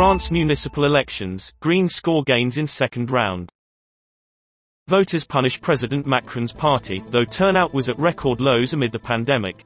France municipal elections, Green score gains in second round. Voters punish President Macron's party, though turnout was at record lows amid the pandemic.